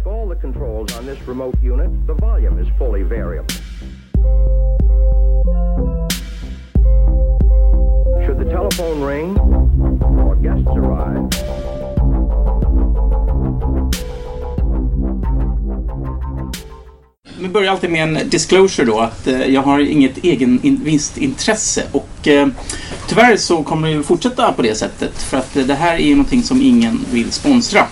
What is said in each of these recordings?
Like all the controls on this remote unit, the volume is fully variable. Should the telephone ring or guests arrive, Vi börjar alltid med en disclosure då att eh, jag har inget egen in- vinstintresse och eh, tyvärr så kommer det fortsätta på det sättet för att det här är ju någonting som ingen vill sponsra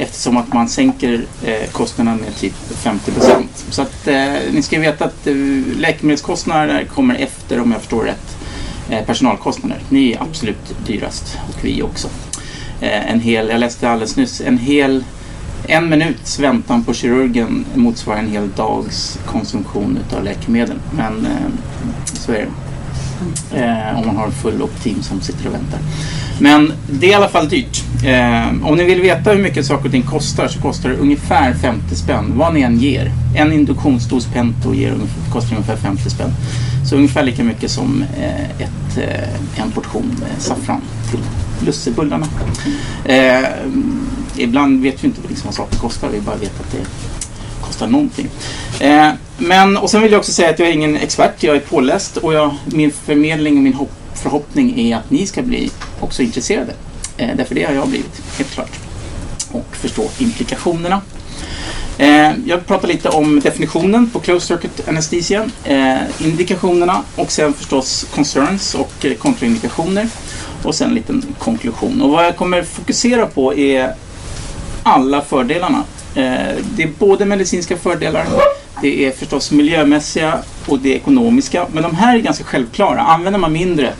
eftersom att man sänker eh, kostnaderna med typ 50 procent. Så att eh, ni ska veta att eh, läkemedelskostnader kommer efter om jag förstår rätt eh, personalkostnader. Ni är absolut dyrast och vi också. Eh, en hel, jag läste alldeles nyss, en hel en minuts väntan på kirurgen motsvarar en hel dags konsumtion av läkemedel. Men eh, så är det. Eh, om man har full upp team som sitter och väntar. Men det är i alla fall dyrt. Eh, om ni vill veta hur mycket saker och ting kostar så kostar det ungefär 50 spänn vad ni än ger. En induktionsdos Pento ger, kostar ungefär 50 spänn. Så ungefär lika mycket som eh, ett, eh, en portion eh, saffran till lussebullarna. Eh, ibland vet vi inte liksom vad saker kostar, vi bara vet att det kostar någonting. Eh, men, och sen vill jag också säga att jag är ingen expert, jag är påläst och jag, min förmedling och min hopp, förhoppning är att ni ska bli också intresserade. Eh, därför det har jag blivit, helt klart. Och förstå implikationerna. Eh, jag pratar lite om definitionen på closed circuit anesthesia, eh, indikationerna och sen förstås concerns och eh, kontraindikationer och sen en liten konklusion. Och vad jag kommer fokusera på är alla fördelarna. Eh, det är både medicinska fördelar, det är förstås miljömässiga och det ekonomiska. Men de här är ganska självklara. Använder man mindre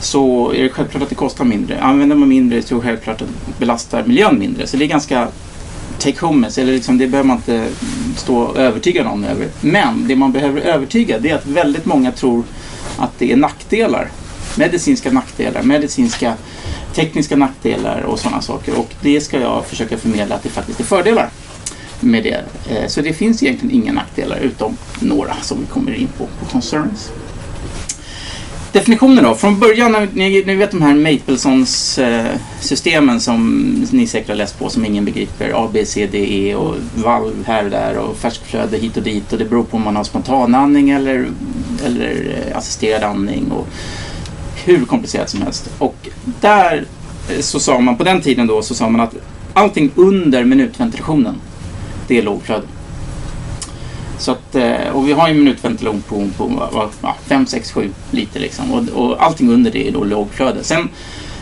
så är det självklart att det kostar mindre. Använder man mindre så är det självklart att det belastar miljön mindre. Så det är ganska take home eller liksom, det behöver man inte stå och övertyga någon över. Men det man behöver övertyga det är att väldigt många tror att det är nackdelar. Medicinska nackdelar, medicinska tekniska nackdelar och sådana saker. Och det ska jag försöka förmedla att det faktiskt är fördelar med det. Eh, så det finns egentligen inga nackdelar utom några som vi kommer in på, på concerns. Definitionen då. Från början, när ni, ni vet de här Maplesons-systemen som ni säkert har läst på som ingen begriper. A, B, C, D, E och valv här och där och färskflöde hit och dit. Och det beror på om man har spontanandning eller, eller eh, assisterad andning. Och hur komplicerat som helst. Och där eh, så sa man, på den tiden då, så sa man att allting under minutventilationen, det är lågflöde. Så att, eh, och vi har ju minutventilation på, på vad- 5, 6, 7 liter liksom. Och, och allting under det är då lågflöde. Sen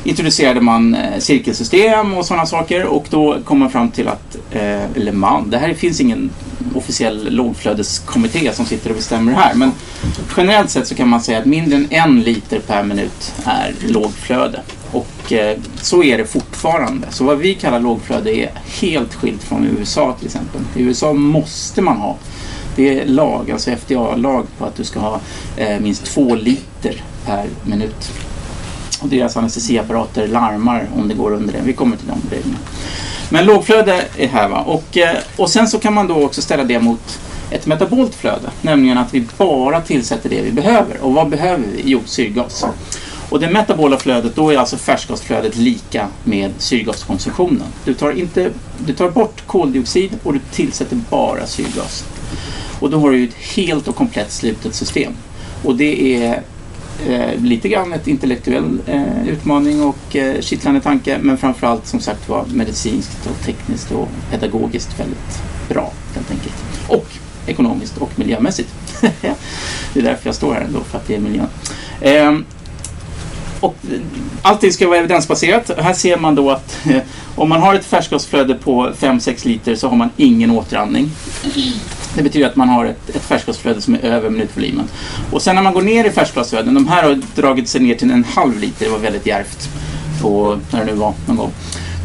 introducerade man eh, cirkelsystem och sådana saker och då kom man fram till att, eh, eller man, det här finns ingen officiell lågflödeskommitté som sitter och bestämmer det här. Men generellt sett så kan man säga att mindre än en liter per minut är lågflöde. Och eh, så är det fortfarande. Så vad vi kallar lågflöde är helt skilt från USA till exempel. I USA måste man ha det är lag, alltså FDA-lag på att du ska ha eh, minst två liter per minut. Och deras anestesiapparater larmar om det går under det. Vi kommer till de reglerna. Men lågflöde är här va. Och, eh, och sen så kan man då också ställa det mot ett metabolt flöde. Nämligen att vi bara tillsätter det vi behöver. Och vad behöver vi? Jo, syrgas. Och det metabola flödet, då är alltså färskgasflödet lika med syrgaskonsumtionen. Du tar, inte, du tar bort koldioxid och du tillsätter bara syrgas. Och då har du ett helt och komplett slutet system. Och det är eh, lite grann ett intellektuell eh, utmaning och eh, kittlande tanke men framförallt som sagt var medicinskt och tekniskt och pedagogiskt väldigt bra helt enkelt. Och ekonomiskt och miljömässigt. det är därför jag står här ändå, för att det är miljön. Eh, och allting ska vara evidensbaserat. Här ser man då att eh, om man har ett färskgasflöde på 5-6 liter så har man ingen återandning. Det betyder att man har ett, ett färskgasflöde som är över minutvolymen. Och sen när man går ner i färskgasflöden, de här har dragit sig ner till en halv liter, det var väldigt djärvt på, när det nu var någon gång.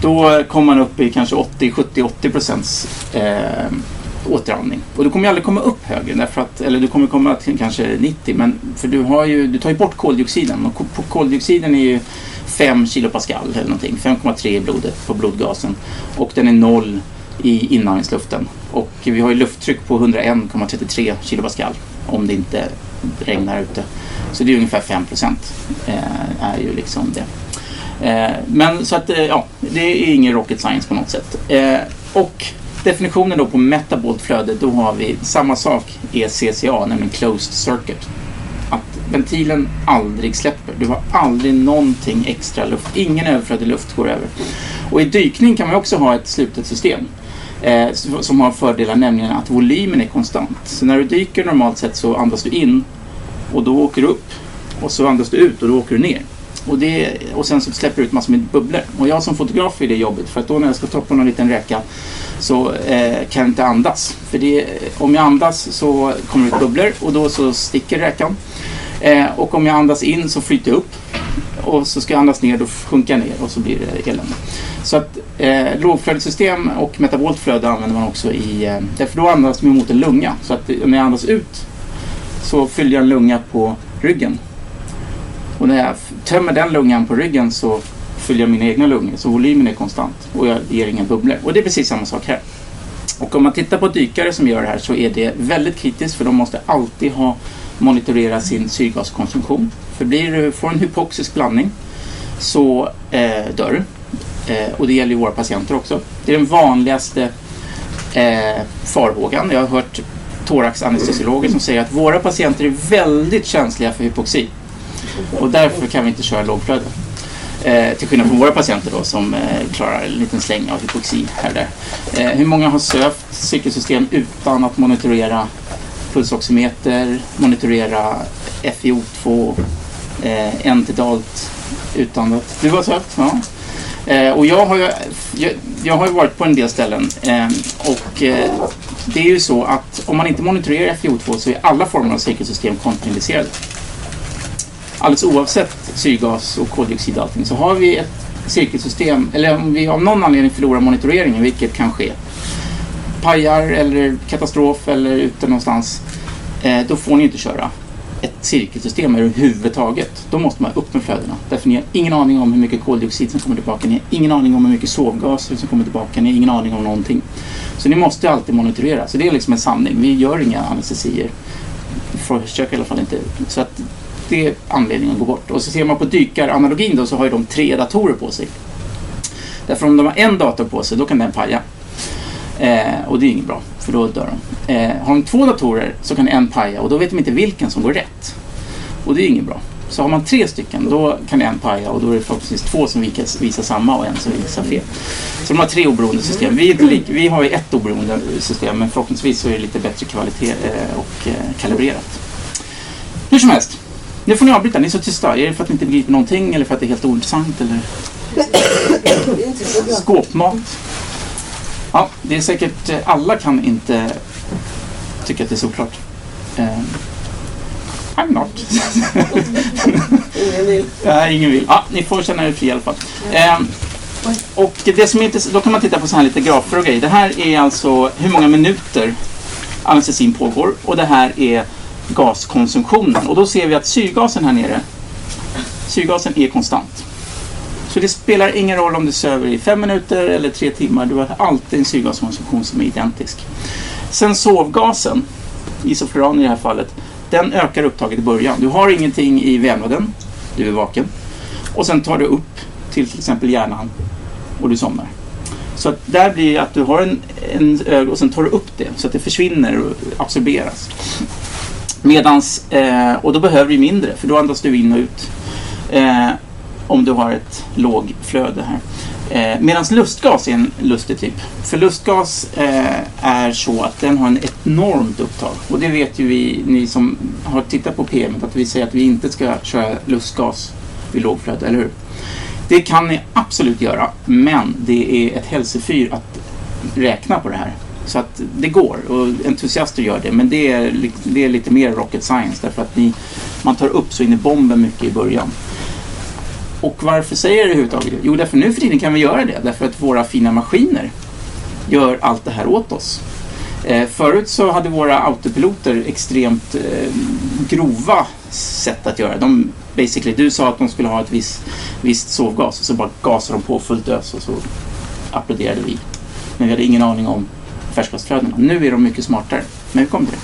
Då kommer man upp i kanske 80, 70, 80 procents eh, återandning. Och du kommer ju aldrig komma upp högre, därför att, eller du kommer komma till kanske 90, men för du, har ju, du tar ju bort koldioxiden och koldioxiden är ju 5 kilopascal eller någonting, 5,3 i blodet på blodgasen och den är noll i inandningsluften. Och vi har ju lufttryck på 101,33 kilopascal om det inte regnar ute. Så det är ungefär 5 procent eh, är ju liksom det. Eh, men så att, eh, ja, det är ingen rocket science på något sätt. Eh, och definitionen då på metabolt flöde, då har vi samma sak CCA, nämligen closed circuit. Att ventilen aldrig släpper. Du har aldrig någonting extra luft. Ingen överflödig luft går över. Och i dykning kan man också ha ett slutet system eh, som har fördelar, nämligen att volymen är konstant. Så när du dyker normalt sett så andas du in och då åker du upp och så andas du ut och då åker du ner. Och, det, och sen så släpper det ut massor med bubblor. Och jag som fotograf är det jobbigt för att då när jag ska ta på någon liten räka så eh, kan jag inte andas. För det, om jag andas så kommer det ut bubblor och då så sticker räkan. Eh, och om jag andas in så flyter jag upp. Och så ska jag andas ner, då sjunker jag ner och så blir det elände. Så att eh, lågflödessystem och metabolt flöde använder man också i... Eh, därför då andas man mot en lunga. Så att när jag andas ut så fyller jag en lunga på ryggen. Och när jag tömmer den lungan på ryggen så fyller jag mina egna lungor. Så volymen är konstant och jag ger inga bubblor. Och det är precis samma sak här. Och om man tittar på dykare som gör det här så är det väldigt kritiskt för de måste alltid ha monitorera sin syrgaskonsumtion. För blir du, får en hypoxisk blandning så eh, dör du. Eh, och det gäller ju våra patienter också. Det är den vanligaste eh, farhågan. Jag har hört thoraxanestesiologer som säger att våra patienter är väldigt känsliga för hypoxi. Och därför kan vi inte köra lågflöde. Eh, till skillnad från våra patienter då som eh, klarar en liten släng av hypoxi här och där. Eh, hur många har sövt cykelsystem utan att monitorera pulsoximeter, monitorera FiO2, eh, entidalt att Du har sövt? Ja. Eh, och jag har, ju, jag, jag, har ju varit på en del ställen eh, och eh, det är ju så att om man inte monitorerar FiO2 så är alla former av cirkelsystem kontinuerliserade alldeles oavsett syrgas och koldioxid och allting, så har vi ett cirkelsystem, eller om vi av någon anledning förlorar monitoreringen, vilket kan ske, pajar eller katastrof eller ute någonstans, eh, då får ni inte köra ett cirkelsystem överhuvudtaget. Då måste man upp med flödena. Därför ni har ingen aning om hur mycket koldioxid som kommer tillbaka. Ni har ingen aning om hur mycket sovgas som kommer tillbaka. Ni har ingen aning om någonting. Så ni måste alltid monitorera. Så det är liksom en sanning. Vi gör inga anestesier. Försöker i alla fall inte. Så att det är anledningen att gå bort. Och så ser man på dykaranalogin då så har ju de tre datorer på sig. Därför om de har en dator på sig då kan den paja. Eh, och det är inget bra för då dör de. Eh, har de två datorer så kan en paja och då vet de inte vilken som går rätt. Och det är inget bra. Så har man tre stycken då kan en paja och då är det förhoppningsvis två som visar, samma och en som visar fel. Så de har tre oberoende system. Vi, vi har ju ett oberoende system men förhoppningsvis så är det lite bättre kvalitet eh, och eh, kalibrerat. Hur som helst. Nu får ni avbryta, ni är så tysta. Är det för att ni inte begriper någonting eller för att det är helt ointressant? Eller? Skåpmat. Ja, det är säkert, eh, alla kan inte tycka att det är såklart. Uh, I'm not. ingen vill. Ja, ingen vill. Ja, ni får känna er fri i alla fall. Uh, och det som inte, då kan man titta på så här lite grafer och grejer. Det här är alltså hur många minuter anestesin pågår och det här är gaskonsumtionen. Och då ser vi att syrgasen här nere, syrgasen är konstant. Så det spelar ingen roll om du söver i fem minuter eller tre timmar. Du har alltid en syrgaskonsumtion som är identisk. Sen sovgasen, isofluran i det här fallet, den ökar upptaget i början. Du har ingenting i vävnaden, du är vaken. Och sen tar du upp till till exempel hjärnan och du somnar. Så att där blir det att du har en, en ög och sen tar du upp det så att det försvinner och absorberas. Medans, eh, och då behöver du mindre för då andas du in och ut. Eh, om du har ett lågflöde här. Eh, Medan lustgas är en lustig typ. För lustgas eh, är så att den har en enormt upptag. Och det vet ju vi, ni som har tittat på PM, att vi säger att vi inte ska köra lustgas vid lågflöde, eller hur? Det kan ni absolut göra, men det är ett hälsofyr att räkna på det här. Så att det går och entusiaster gör det. Men det är, det är lite mer rocket science därför att ni, man tar upp så in i bomben mycket i början. Och varför säger jag det överhuvudtaget? Jo, därför nu för tiden kan vi göra det. Därför att våra fina maskiner gör allt det här åt oss. Eh, förut så hade våra autopiloter extremt eh, grova sätt att göra. De, basically, du sa att de skulle ha ett visst, visst sovgas och så bara gasade de på fullt ös och så applåderade vi. Men vi hade ingen aning om färskvattenflödena. Nu är de mycket smartare, men vi kommer till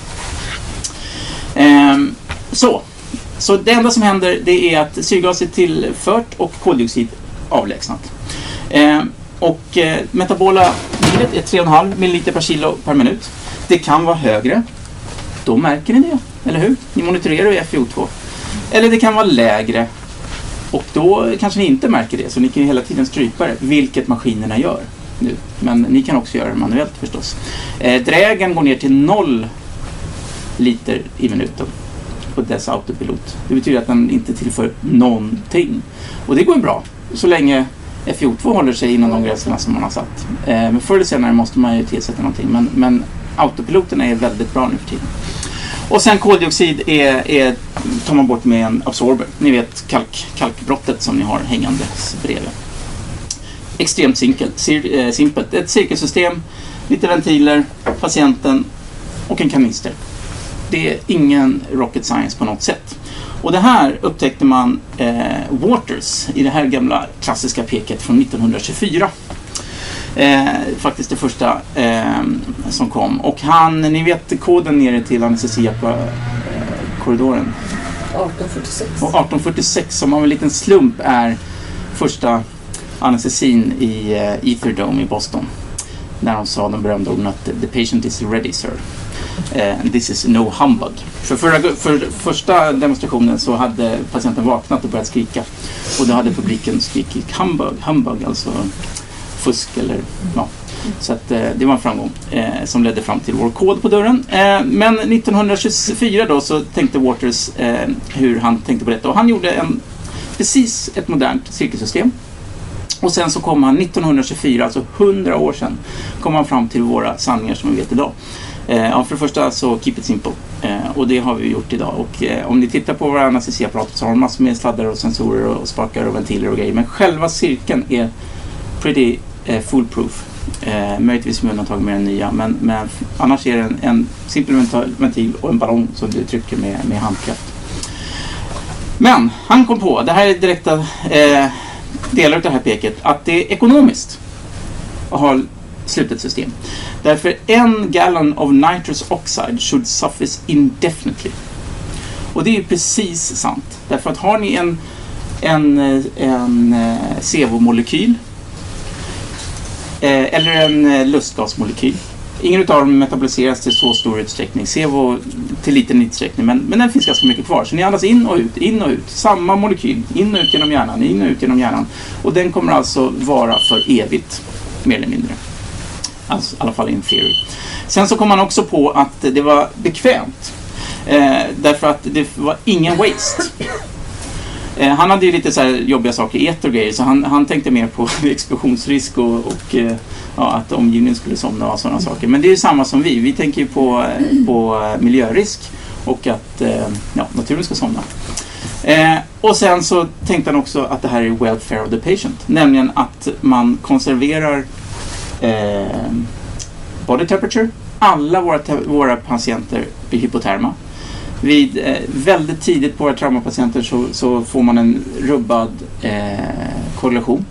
det. Ehm, så. så det enda som händer det är att syrgas är tillfört och koldioxid avlägsnat. Ehm, Och eh, metabola livet är 3,5 ml per kilo per minut. Det kan vara högre. Då märker ni det, eller hur? Ni monitorerar ju FiO2. Eller det kan vara lägre. Och då kanske ni inte märker det, så ni kan ju hela tiden strypa det, vilket maskinerna gör nu. Men ni kan också göra det manuellt förstås. Eh, drägen går ner till 0 liter i minuten på dess autopilot. Det betyder att den inte tillför någonting. Och det går bra så länge FiO2 håller sig inom de gränserna som man har satt. Eh, men förr eller senare måste man ju tillsätta någonting. Men, men autopiloten är väldigt bra nu för tiden. Och sen koldioxid är, är, tar man bort med en absorber. Ni vet kalk, kalkbrottet som ni har hängandes bredvid. Extremt. Cir, eh, simpelt. Ett cirkelsystem, lite ventiler, patienten och en kanister. Det är ingen rocket science på något sätt. Och det här upptäckte man eh, Waters i det här gamla klassiska peket från 1924. Eh, faktiskt det första eh, som kom. Och han, ni vet koden nere till anestesiakorridoren. 1846. Och 1846 som av en liten slump är första anestesin i eh, Etherdome i Boston. När de sa de berömda orden att the patient is ready sir. Eh, this is no humbug. För, förra, för första demonstrationen så hade patienten vaknat och börjat skrika. Och då hade publiken skrikit humbug, humbug, alltså fusk eller ja. Så att, eh, det var en framgång eh, som ledde fram till vår kod på dörren. Eh, men 1924 då så tänkte Waters eh, hur han tänkte på detta och han gjorde en, precis ett modernt cirkelsystem. Och sen så kom han 1924, alltså 100 år sedan, kom han fram till våra sanningar som vi vet idag. Eh, ja, för det första så keep it simple. Eh, och det har vi gjort idag. Och eh, om ni tittar på våra anestesiapparater så har de massor med sladdar och sensorer och spakar och ventiler och grejer. Men själva cirkeln är pretty eh, foolproof. Eh, möjligtvis med undantag med den nya. Men, men annars är det en, en simpel ventil- ventil och en ballong som du trycker med, med handkraft. Men han kom på, det här är direkta eh, delar av det här peket, att det är ekonomiskt att ha slutet system. Därför en gallon of nitrous oxide should suffice indefinitely. Och det är ju precis sant. Därför att har ni en, en, en eh, CO-molekyl eh, eller en eh, lustgasmolekyl. Ingen av dem metaboliseras till så stor utsträckning. Sevo till liten utsträckning, men, men den finns ganska mycket kvar. Så ni andas in och ut, in och ut. Samma molekyl, in och ut genom hjärnan, in och ut genom hjärnan. Och den kommer alltså vara för evigt, mer eller mindre. Alltså, I alla fall in theory. Sen så kom man också på att det var bekvämt. Eh, därför att det var ingen waste. Eh, han hade ju lite så här jobbiga saker, eter och grejer, så han, han tänkte mer på explosionsrisk och, och eh, ja, att omgivningen skulle somna och sådana saker. Men det är ju samma som vi. Vi tänker ju på, eh, på eh, miljörisk och att eh, ja, naturen ska somna. Eh, och sen så tänkte han också att det här är welfare of the patient. Nämligen att man konserverar eh, body temperature. Alla våra, te- våra patienter blir hypoterma. Vid, eh, väldigt tidigt på våra traumapatienter så, så får man en rubbad eh, korrelation.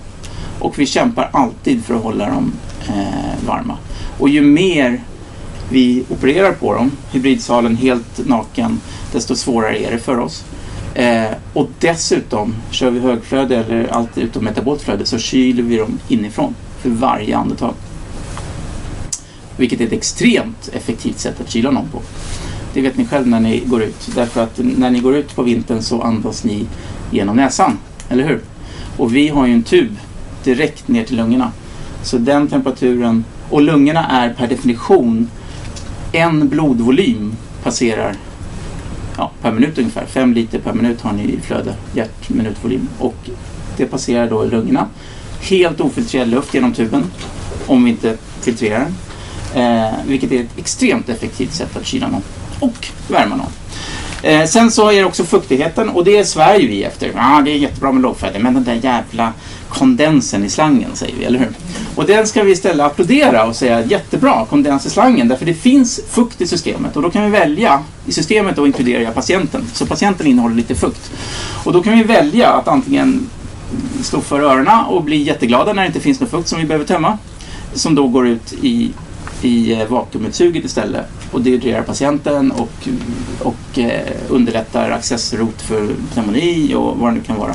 Och vi kämpar alltid för att hålla dem eh, varma. Och ju mer vi opererar på dem, hybridsalen helt naken, desto svårare är det för oss. Eh, och dessutom, kör vi högflöde eller allt utom metabolt flöde så kyler vi dem inifrån för varje andetag. Vilket är ett extremt effektivt sätt att kyla någon på. Det vet ni själv när ni går ut. Därför att när ni går ut på vintern så andas ni genom näsan. Eller hur? Och vi har ju en tub direkt ner till lungorna. Så den temperaturen, och lungorna är per definition en blodvolym passerar ja, per minut ungefär. Fem liter per minut har ni i flöde, hjärtminutvolym. Och det passerar då i lungorna. Helt ofiltrerad luft genom tuben, om vi inte filtrerar den. Eh, vilket är ett extremt effektivt sätt att kyla någon och värma någon. Eh, sen så är det också fuktigheten och det svär ju vi efter. Ja, ah, det är jättebra med lågfärdig, men den där jävla kondensen i slangen säger vi, eller hur? Och den ska vi istället applådera och säga jättebra kondens i slangen därför det finns fukt i systemet och då kan vi välja i systemet då inkluderar jag patienten. Så patienten innehåller lite fukt. Och då kan vi välja att antingen stå för öronen och bli jätteglada när det inte finns någon fukt som vi behöver tömma. Som då går ut i, i eh, vakuumutsuget istället och dehydrerar patienten och, och eh, underlättar accessrot för pneumoni och vad det nu kan vara.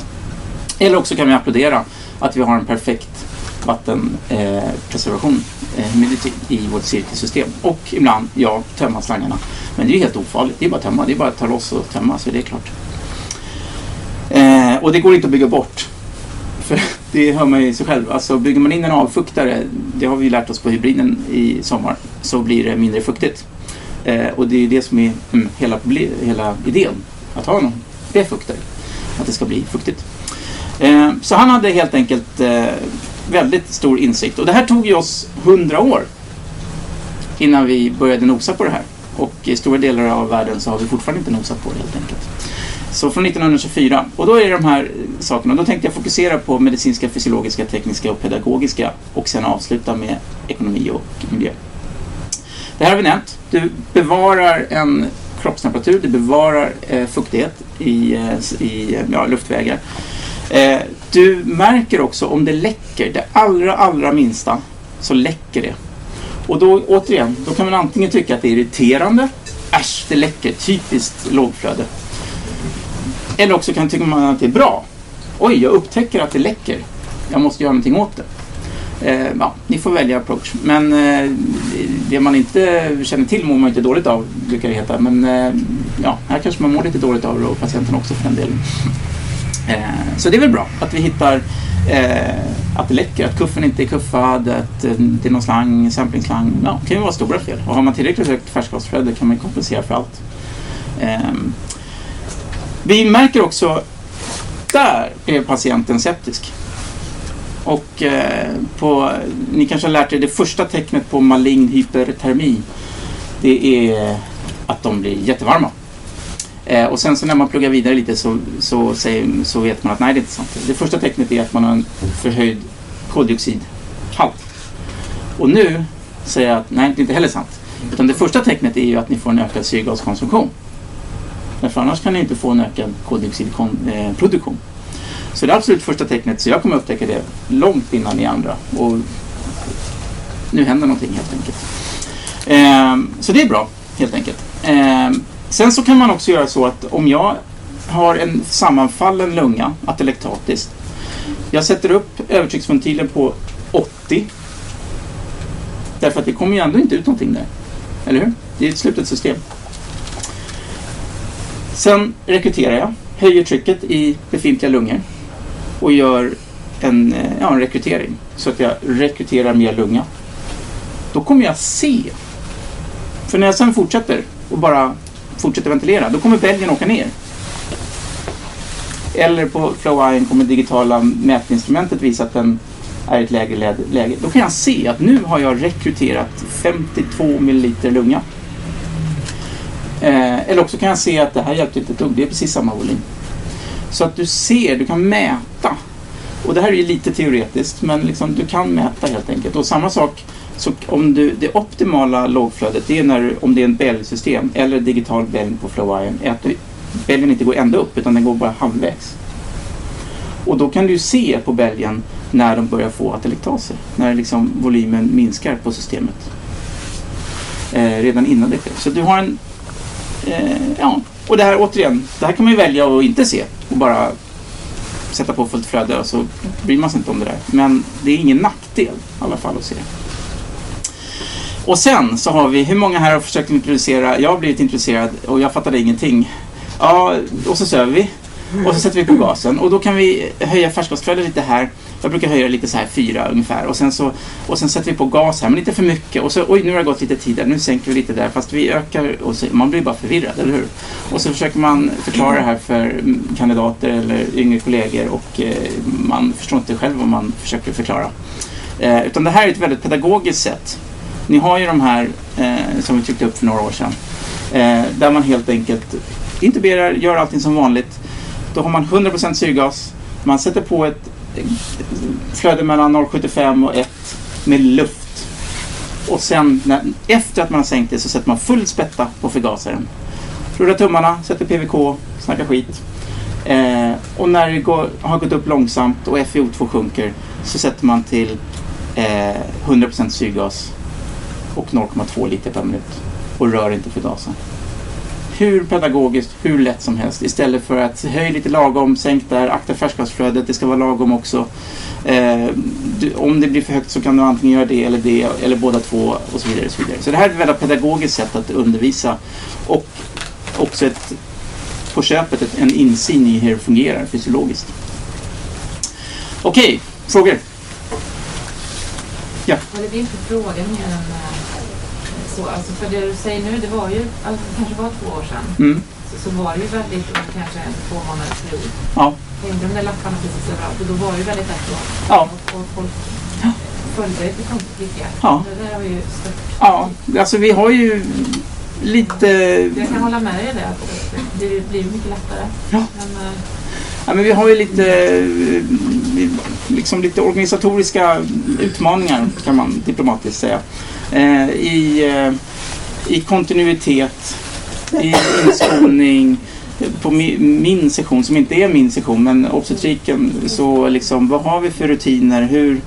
Eller också kan vi applådera att vi har en perfekt vattenpreservation, eh, humidity, i vårt cirkelsystem. Och ibland, ja, tömma slangarna. Men det är ju helt ofarligt. Det är bara att tömma. Det är bara att ta loss och tömma så det är klart. Eh, och det går inte att bygga bort. För det hör man ju sig själv. Alltså bygger man in en avfuktare, det har vi lärt oss på hybriden i sommar, så blir det mindre fuktigt. Eh, och det är ju det som är mm, hela, hela idén. Att ha någon befuktare. Att det ska bli fuktigt. Eh, så han hade helt enkelt eh, väldigt stor insikt. Och det här tog ju oss hundra år innan vi började nosa på det här. Och i stora delar av världen så har vi fortfarande inte nosat på det helt enkelt. Så från 1924. Och då är det de här eh, sakerna. Då tänkte jag fokusera på medicinska, fysiologiska, tekniska och pedagogiska och sen avsluta med ekonomi och miljö. Det här har vi nämnt. Du bevarar en kroppstemperatur, du bevarar eh, fuktighet i, eh, i eh, ja, luftvägar. Eh, du märker också om det läcker, det allra, allra minsta, så läcker det. Och då återigen, då kan man antingen tycka att det är irriterande, äsch, det läcker, typiskt lågflöde. Eller också kan tycka man att det är bra. Oj, jag upptäcker att det läcker. Jag måste göra någonting åt det. Eh, ja, ni får välja approach. Men eh, det man inte känner till mår man inte dåligt av, brukar det heta. Men eh, ja, här kanske man mår lite dåligt av det och patienten också för den delen. Eh, så det är väl bra att vi hittar eh, att det läcker, att kuffen inte är kuffad, att eh, det är någon slang, samplingslang. Ja, det kan ju vara stora fel. Och har man tillräckligt högt färskvattensflöde kan man kompensera för allt. Eh, vi märker också, där är patienten septisk. Och eh, på, ni kanske har lärt er det första tecknet på malign hypertermi. Det är att de blir jättevarma. Eh, och sen så när man pluggar vidare lite så, så, säger, så vet man att nej, det är inte sant. Det första tecknet är att man har en förhöjd koldioxidhalt. Och nu säger jag att nej, det är inte heller sant. Utan det första tecknet är ju att ni får en ökad syrgaskonsumtion. Därför annars kan ni inte få en ökad koldioxidproduktion. Så det är absolut första tecknet, så jag kommer upptäcka det långt innan ni andra. Och nu händer någonting helt enkelt. Eh, så det är bra, helt enkelt. Eh, sen så kan man också göra så att om jag har en sammanfallen lunga, atelektatiskt. Jag sätter upp övertrycksventilen på 80. Därför att det kommer ju ändå inte ut någonting där. Eller hur? Det är ett slutet system. Sen rekryterar jag, höjer trycket i befintliga lungor och gör en, eh, ja, en rekrytering så att jag rekryterar mer lunga. Då kommer jag se. För när jag sen fortsätter och bara fortsätter ventilera, då kommer bälgen åka ner. Eller på Flow Ion kommer digitala mätinstrumentet visa att den är i ett lägre läge. Då kan jag se att nu har jag rekryterat 52 ml lunga. Eh, eller också kan jag se att det här hjälpte inte ett dugg, det är precis samma volym. Så att du ser, du kan mäta. Och det här är ju lite teoretiskt, men liksom, du kan mäta helt enkelt. Och samma sak, så om du, det optimala lågflödet, det är när, om det är en bälgsystem eller digital bälg på Flowiron, är att du, bälgen inte går ända upp utan den går bara halvvägs. Och då kan du se på bälgen när de börjar få atelektaser, när liksom volymen minskar på systemet. Eh, redan innan det sker. Så du har en Eh, ja, och det här återigen, det här kan man ju välja att inte se och bara sätta på fullt flöde och så bryr man sig inte om det där. Men det är ingen nackdel i alla fall att se. Och sen så har vi, hur många här har försökt introducera, jag har blivit intresserad och jag fattade ingenting. Ja, och så söver vi. Och så sätter vi på gasen och då kan vi höja färskvattensflödet lite här jag brukar höja lite så här fyra ungefär och sen, så, och sen sätter vi på gas här men inte för mycket och så oj nu har det gått lite tid där, nu sänker vi lite där fast vi ökar och så, man blir bara förvirrad, eller hur? Och så försöker man förklara det här för mm, kandidater eller yngre kollegor och eh, man förstår inte själv vad man försöker förklara. Eh, utan det här är ett väldigt pedagogiskt sätt. Ni har ju de här eh, som vi tryckte upp för några år sedan eh, där man helt enkelt intuberar, gör allting som vanligt. Då har man 100% syrgas, man sätter på ett flöde mellan 0,75 och 1 med luft. Och sen när, efter att man har sänkt det så sätter man full spätta på förgasaren. Rullar tummarna, sätter PVK, snackar skit. Eh, och när det går, har gått upp långsamt och FiO2 sjunker så sätter man till eh, 100% syrgas och 0,2 liter per minut och rör inte förgasaren hur pedagogiskt, hur lätt som helst. Istället för att höj lite lagom, sänk där, akta färskvattenflödet, det ska vara lagom också. Eh, du, om det blir för högt så kan du antingen göra det eller det, eller båda två och så vidare. Så, vidare. så det här är ett väldigt pedagogiskt sätt att undervisa och också ett, på köpet ett, en insyn i hur det fungerar fysiologiskt. Okej, frågor? Ja, det blir inte frågan mer än så. Alltså för det du säger nu, det var ju, alltså, det kanske var två år sedan. Mm. Så, så var det ju väldigt, kanske en två månaders period. Ja. Hängde de där lapparna precis överallt och då var det ju väldigt lätt att Ja. och, och folk Ja. följde det. Ja. Det där har vi ju stört. Ja, alltså vi har ju lite... Jag kan hålla med dig i det, det blir mycket lättare. Ja. Men, eh, Ja, men vi har ju lite, eh, liksom lite organisatoriska utmaningar kan man diplomatiskt säga. Eh, I, eh, I kontinuitet, i inskolning, på min session som inte är min session men obstetriken så liksom vad har vi för rutiner? Hur,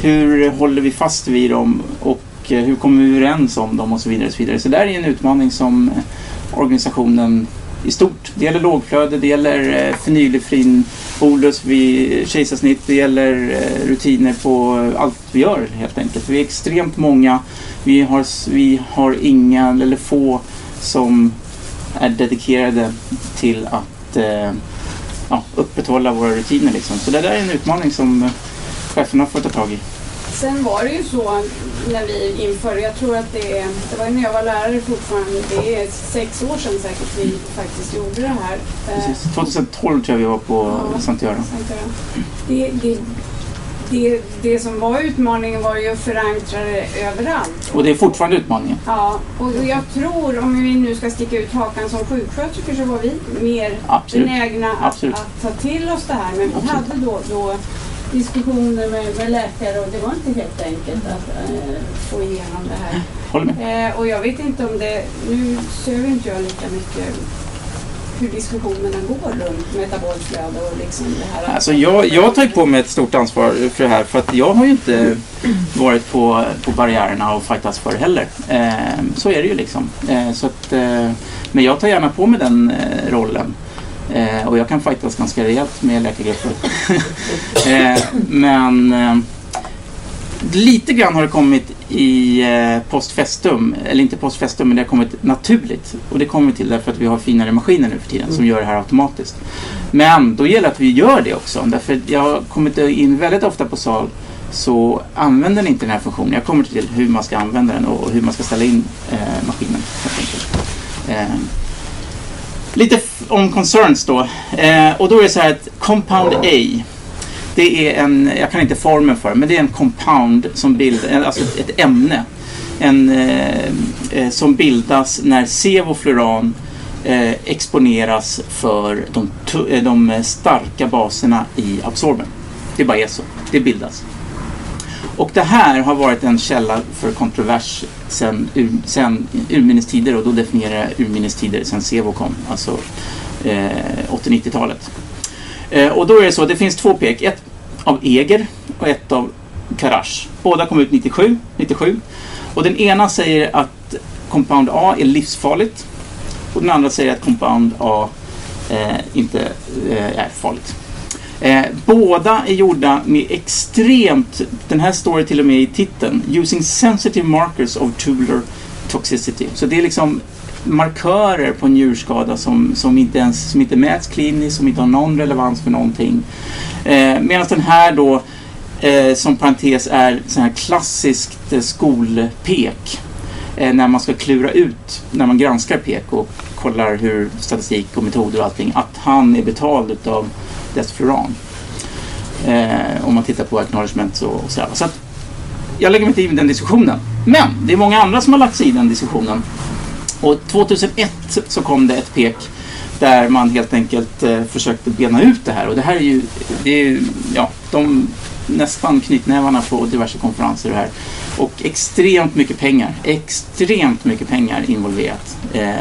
hur håller vi fast vid dem? Och eh, hur kommer vi överens om dem och så vidare. Och så, vidare. så där är en utmaning som eh, organisationen i stort. Det gäller lågflöde, det gäller eh, fenylefrin bolus vid kejsarsnitt, det gäller eh, rutiner på allt vi gör helt enkelt. Vi är extremt många. Vi har, vi har inga eller få som är dedikerade till att eh, ja, upprätthålla våra rutiner. Liksom. Så det där är en utmaning som eh, cheferna får ta tag i. Sen var det ju så när vi införde, jag tror att det, är- det var när jag var lärare fortfarande, det är sex år sedan säkert vi faktiskt gjorde det här. Eh, Precis. 2012 tror jag vi var på Ja. Sankt Göran. Det, det, det, det som var utmaningen var ju att förankra det överallt. Och det är fortfarande utmaningen. Ja, och jag tror om vi nu ska sticka ut hakan som sjuksköterskor så var vi mer Absolut. benägna att, att ta till oss det här. Men vi Absolut. hade då, då diskussioner med, med läkare och det var inte helt enkelt att eh, få igenom det här. Eh, och jag vet inte om det, nu söver inte jag lika mycket hur diskussionerna går runt metabolt flöde och liksom det här. Alltså jag, jag tar på mig ett stort ansvar för det här för att jag har ju inte varit på, på barriärerna och fightats för heller. Eh, så är det ju liksom. Eh, så att, eh, men jag tar gärna på mig den eh, rollen. Eh, och jag kan fightas ganska rejält med läkargrupper. eh, men eh, lite grann har det kommit i eh, postfestum, eller inte postfestum, men det har kommit naturligt. Och det kommer till därför att vi har finare maskiner nu för tiden som gör det här automatiskt. Men då gäller det att vi gör det också. Därför att jag har kommit in väldigt ofta på sal så använder ni inte den här funktionen. Jag kommer till hur man ska använda den och hur man ska ställa in eh, maskinen. Helt enkelt. Eh, lite om concerns då. Eh, och då är det så här att Compound A det är en, jag kan inte formen för det, men det är en compound som bildar, eh, alltså ett ämne. En, eh, eh, som bildas när sevofluran eh, exponeras för de, eh, de starka baserna i absorben. Det bara är så. Det bildas. Och det här har varit en källa för kontrovers sedan ur, sen urminnes tider och då definierar jag urminnes tider sedan Sevo kom, alltså Eh, 80-90-talet. Eh, och då är det så, att det finns två pek. Ett av Eger och ett av Karash. Båda kom ut 97, 97. Och den ena säger att Compound A är livsfarligt. Och den andra säger att Compound A eh, inte eh, är farligt. Eh, båda är gjorda med extremt, den här står det till och med i titeln, using sensitive markers of tubular toxicity. Så det är liksom markörer på en njurskada som, som, inte ens, som inte mäts kliniskt, som inte har någon relevans för någonting. Eh, Medan den här då eh, som parentes är sån här klassiskt eh, skolpek. Eh, när man ska klura ut, när man granskar pek och kollar hur statistik och metoder och allting, att han är betald utav Desfloran. Eh, om man tittar på acknowledgements och, och sådär. Så att jag lägger mig inte i den diskussionen. Men det är många andra som har lagt sig i den diskussionen. Och 2001 så kom det ett pek där man helt enkelt eh, försökte bena ut det här. Och det här är ju, det är ju ja, de nästan knytnävarna på diverse konferenser och här. Och extremt mycket pengar, extremt mycket pengar involverat. Eh,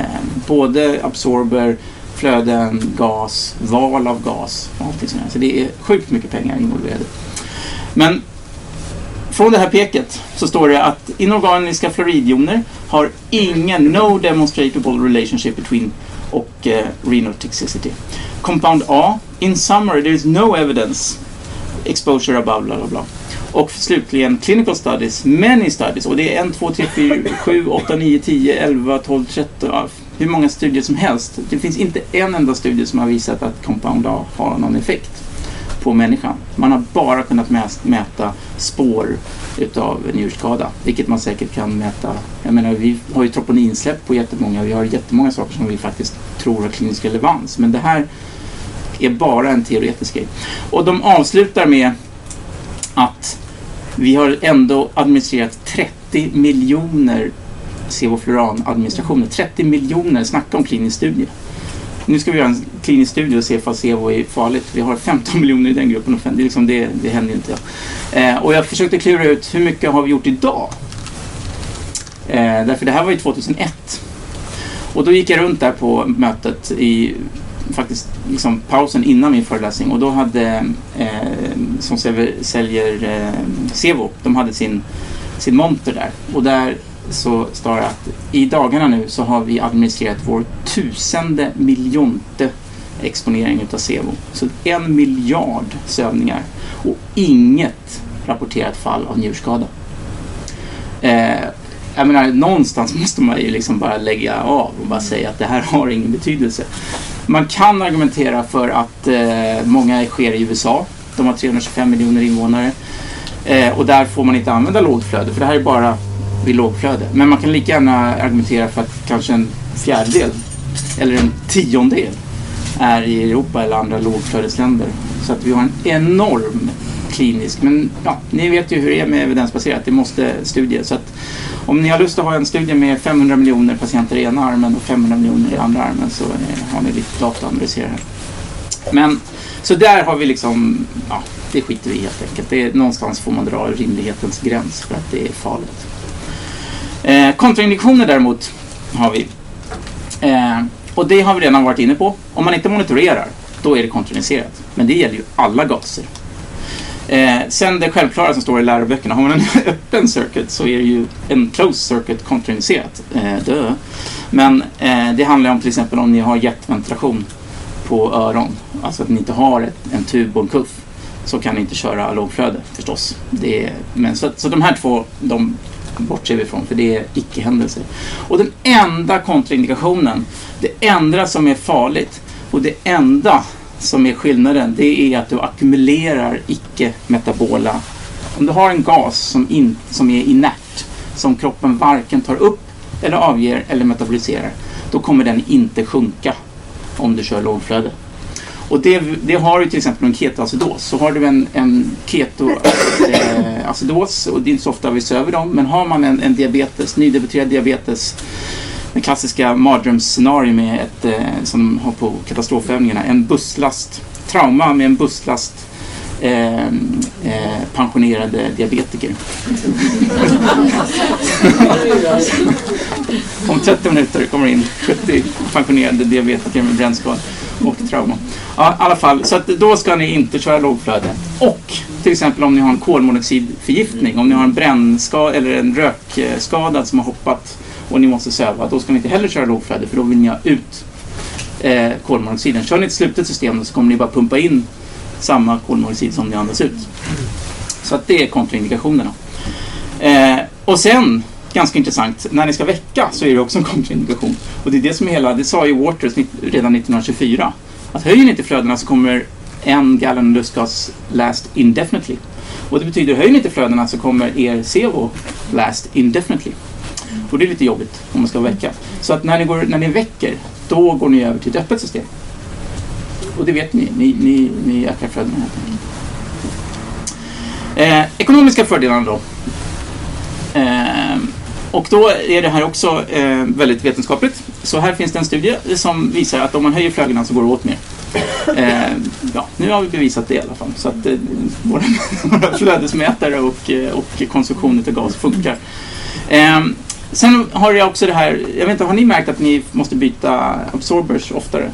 både absorber, flöden, gas, val av gas och allting sånt. Så det är sjukt mycket pengar involverade. Men från det här peket så står det att inorganiska fluoridjoner har ingen, no demonstrable relationship between och eh, renal toxicity. Compound A, in summary there is no evidence exposure above bla bla bla. Och slutligen clinical studies, many studies och det är 1, 2, 3, 4, 7, 8, 9, 10, 11, 12, 13, ja, hur många studier som helst. Det finns inte en enda studie som har visat att compound A har någon effekt på människan. Man har bara kunnat mäta spår utav njurskada, vilket man säkert kan mäta. Jag menar, vi har ju troponinsläpp på jättemånga, vi har jättemånga saker som vi faktiskt tror har klinisk relevans, men det här är bara en teoretisk grej. Och de avslutar med att vi har ändå administrerat 30 miljoner sevofluran-administrationer. 30 miljoner, snacka om klinisk studie. Nu ska vi göra en klinisk studie och se ifall Sevo är farligt. Vi har 15 miljoner i den gruppen och det, liksom det, det händer ju inte. Eh, och jag försökte klura ut hur mycket har vi gjort idag? Eh, därför det här var ju 2001. Och då gick jag runt där på mötet i faktiskt liksom pausen innan min föreläsning och då hade eh, som säljer, säljer eh, Sevo, de hade sin, sin monter där och där så står det att i dagarna nu så har vi administrerat vår tusende miljonte exponering utav Sevo. Så en miljard sövningar och inget rapporterat fall av njurskada. Eh, jag menar, någonstans måste man ju liksom bara lägga av och bara säga att det här har ingen betydelse. Man kan argumentera för att eh, många sker i USA. De har 325 miljoner invånare. Eh, och där får man inte använda lågflöde, för det här är bara vid lågflöde. Men man kan lika gärna argumentera för att kanske en fjärdedel eller en tiondel är i Europa eller andra lågflödesländer. Så att vi har en enorm klinisk, men ja, ni vet ju hur det är med evidensbaserat, det måste studier. Så att om ni har lust att ha en studie med 500 miljoner patienter i ena armen och 500 miljoner i andra armen så eh, har ni lite data att analysera här. Men så där har vi liksom, ja, det skiter vi i helt enkelt. Det är, någonstans får man dra rimlighetens gräns för att det är farligt. Eh, kontraindikationer däremot har vi. Eh, och det har vi redan varit inne på. Om man inte monitorerar, då är det kontraindicerat. Men det gäller ju alla gaser. Eh, sen det självklara som står i läroböckerna, har man en öppen circuit så är det ju en closed circuit kontraindicerat. Eh, dö. Men eh, det handlar om till exempel om ni har jetventilation på öron, alltså att ni inte har ett, en tub och en kuff, så kan ni inte köra lågflöde förstås. Det är, men så, så de här två, de bortser vi ifrån för det är icke-händelser. Och den enda kontraindikationen, det enda som är farligt och det enda som är skillnaden, det är att du ackumulerar icke-metabola. Om du har en gas som, in, som är inert, som kroppen varken tar upp eller avger eller metaboliserar, då kommer den inte sjunka om du kör lågflöde. Och det, det har du till exempel en ketoacidos. Så har du en, en ketoacidos, eh, och det är inte så ofta vi söver dem, men har man en, en diabetes, nydebuterad diabetes, den klassiska mardrömsscenario med ett, eh, som de har på katastrofövningarna, en busslast, trauma med en busslast eh, eh, pensionerade diabetiker. Om 30 minuter kommer in 70 pensionerade diabetiker med brännskador och trauma. Ja, i alla fall, så att då ska ni inte köra lågflöde. Och till exempel om ni har en kolmonoxidförgiftning, om ni har en brännskada eller en rökskada som har hoppat och ni måste söva, då ska ni inte heller köra lågflöde för då vill ni ha ut eh, kolmonoxiden. Kör ni ett slutet system så kommer ni bara pumpa in samma kolmonoxid som ni andas ut. Så att det är kontraindikationerna. Eh, och sen, ganska intressant, när ni ska väcka så är det också en kontraindikation. Och det är det som är hela, det sa ju Waters redan 1924, att höjer ni inte flödena så kommer en gallon lustgas last indefinitely. Och det betyder, höjer ni inte flödena så kommer er Sevo last indefinitely. Och det är lite jobbigt om man ska väcka. Så att när ni, går, när ni väcker, då går ni över till ett öppet system. Och det vet ni, ni, ni, ni ökar flödena helt enkelt. Eh, ekonomiska fördelarna då. Eh, och då är det här också eh, väldigt vetenskapligt. Så här finns det en studie som visar att om man höjer flödena så går det åt mer. Eh, ja, nu har vi bevisat det i alla fall. Så att eh, våra, våra flödesmätare och, eh, och konsumtion av gas funkar. Eh, Sen har jag också det här, jag vet inte, har ni märkt att ni måste byta absorbers oftare?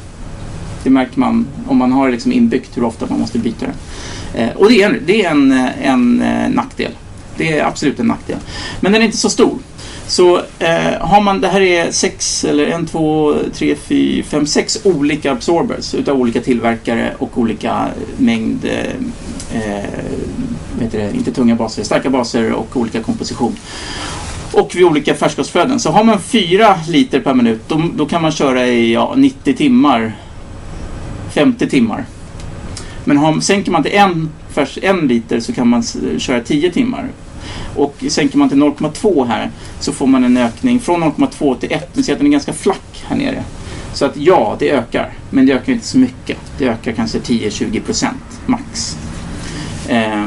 Det märker man om man har liksom inbyggt hur ofta man måste byta det. Eh, och det är, det är en, eh, en, eh, nackdel. Det är absolut en nackdel. Men den är inte så stor. Så eh, har man, det här är sex eller en, två, tre, fyra, fem, sex olika absorbers utav olika tillverkare och olika mängd, eh, eh vet det, inte tunga baser, starka baser och olika komposition. Och vid olika färskvattensflöden. Så har man fyra liter per minut då, då kan man köra i ja, 90 timmar, 50 timmar. Men har, sänker man till en, färs, en liter så kan man köra 10 timmar. Och sänker man till 0,2 här så får man en ökning från 0,2 till 1. Ni ser att den är ganska flack här nere. Så att ja, det ökar. Men det ökar inte så mycket. Det ökar kanske 10-20 procent max. Eh,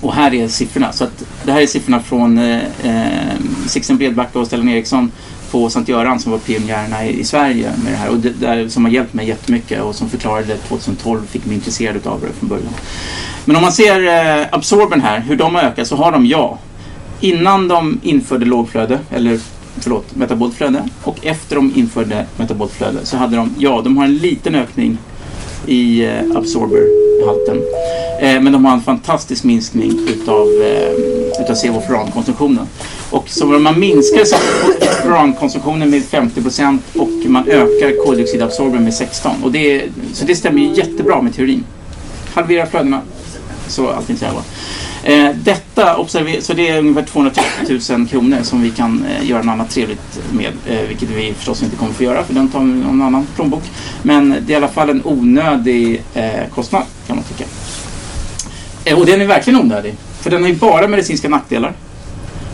och här är siffrorna. Så att det här är siffrorna från eh, eh Sixten Bredbacka och Stellan Eriksson på Sankt Göran som var pionjärerna i, i Sverige med det här och det, där, som har hjälpt mig jättemycket och som förklarade 2012 fick mig intresserad av det från början. Men om man ser eh, Absorben här, hur de har ökat så har de ja. Innan de införde lågflöde, eller förlåt, metabolt flöde och efter de införde metabolt flöde så hade de, ja, de har en liten ökning i eh, absorberhalten. Eh, men de har en fantastisk minskning utav, eh, utav sevofurankonsumtionen. Och så om man minskar sevofurankonsumtionen med 50 procent och man ökar koldioxidabsorbern med 16. Och det, så det stämmer ju jättebra med teorin. Halvera flödena så allting så här va. Eh, detta, observer- så det är ungefär 230 000 kronor som vi kan eh, göra något annat trevligt med. Eh, vilket vi förstås inte kommer få göra för den tar vi någon annan plånbok. Men det är i alla fall en onödig eh, kostnad kan man tycka. Eh, och den är verkligen onödig. För den har ju bara medicinska nackdelar.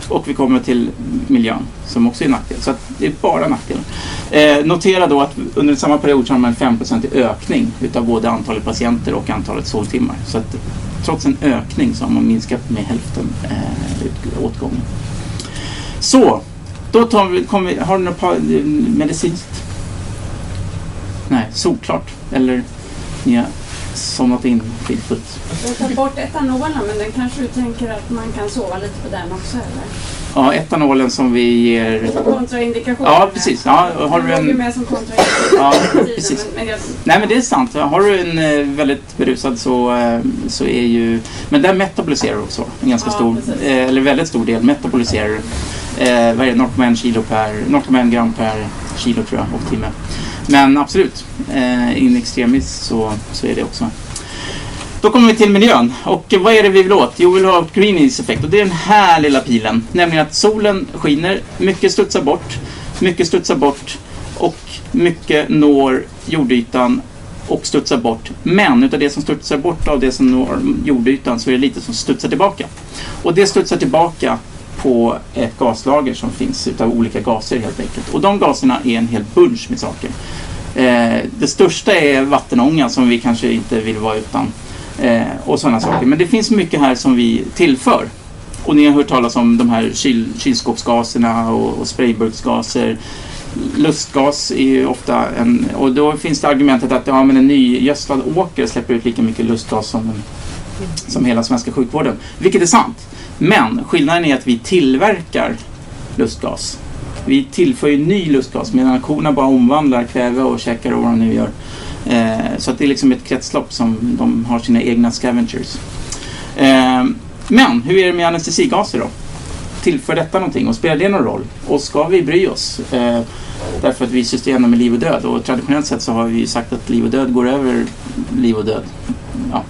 Och vi kommer till miljön som också är nackdel. Så att det är bara nackdelar. Eh, notera då att under samma period så har man en 5% ökning utav både antalet patienter och antalet soltimmar. Så att trots en ökning så har man minskat med hälften eh, åtgången. Så, då tar vi, kommer vi, har du något medicinskt? Nej, solklart. Eller ni har somnat in fridfullt. Jag tar bort etanolen men den kanske du tänker att man kan sova lite på den också eller? Ja, etanolen som vi ger... Kontraindikation. Ja, precis. Ja, har du Den låg ju en... med som kontraindikation. Ja, precis. Men, men jag, Nej men det är sant. Har du en eh, väldigt berusad så, eh, så är ju... Men där metaboliserar också. En ganska Ja, stor, precis. eh, eller väldigt stor del metaboliserar. Eh, vad är det? 0,1 kilo per, 0,1 gram per kilo tror jag och timme. Men absolut, eh, in extremis så, så är det också. Då kommer vi till miljön. Och vad är det vi vill åt? Jo, vi vill ha Greenies effekt. Och det är den här lilla pilen. Nämligen att solen skiner, mycket studsar bort, mycket studsar bort och mycket når jordytan och studsar bort. Men utav det som studsar bort av det som når jordytan så är det lite som studsar tillbaka. Och det studsar tillbaka på ett gaslager som finns utav olika gaser helt enkelt. Och de gaserna är en hel bunch med saker. Eh, det största är vattenånga som vi kanske inte vill vara utan. Eh, och sådana saker. Men det finns mycket här som vi tillför. Och ni har hört talas om de här kyl, kylskåpsgaserna och, och sprayburksgaser. Lustgas är ju ofta en... Och då finns det argumentet att ja, men en nygödslad åker släpper ut lika mycket lustgas som, en, som hela svenska sjukvården. Vilket är sant. Men skillnaden är att vi tillverkar lustgas. Vi tillför ju ny lustgas medan korna bara omvandlar kväve och käkar och vad de nu gör. Eh, så att det är liksom ett kretslopp som de har sina egna scavengers. Eh, men hur är det med anestesigaser då? Tillför detta någonting och spelar det någon roll? Och ska vi bry oss? Eh, därför att vi systemet med liv och död och traditionellt sett så har vi ju sagt att liv och död går över liv och död. Ja,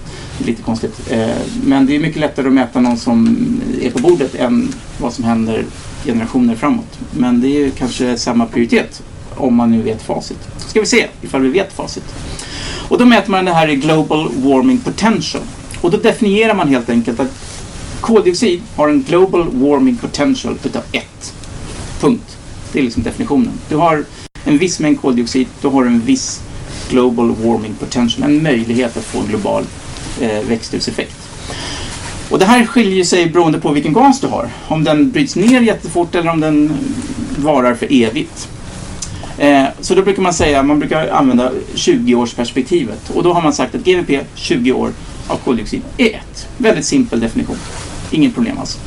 lite konstigt. Eh, men det är mycket lättare att mäta någon som är på bordet än vad som händer generationer framåt. Men det är ju kanske samma prioritet om man nu vet facit. Ska vi se ifall vi vet facit. Och då mäter man det här i Global Warming Potential. Och då definierar man helt enkelt att koldioxid har en Global Warming Potential utav 1. Punkt. Det är liksom definitionen. Du har en viss mängd koldioxid, då har du en viss Global Warming Potential. En möjlighet att få global Eh, växthuseffekt. Och det här skiljer sig beroende på vilken gas du har. Om den bryts ner jättefort eller om den varar för evigt. Eh, så då brukar man säga, man brukar använda 20-årsperspektivet. Och då har man sagt att GVP 20 år av koldioxid är ett. Väldigt simpel definition. Inget problem alls.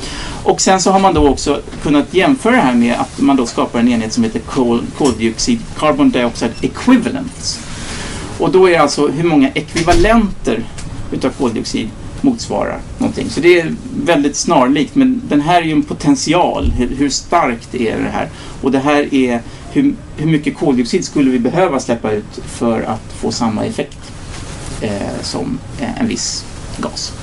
Och sen så har man då också kunnat jämföra det här med att man då skapar en enhet som heter kol- koldioxid carbon dioxide equivalents. Och då är det alltså hur många ekvivalenter utav koldioxid motsvarar någonting. Så det är väldigt snarlikt men den här är ju en potential. Hur, hur starkt är det här? Och det här är hur, hur mycket koldioxid skulle vi behöva släppa ut för att få samma effekt eh, som eh, en viss gas.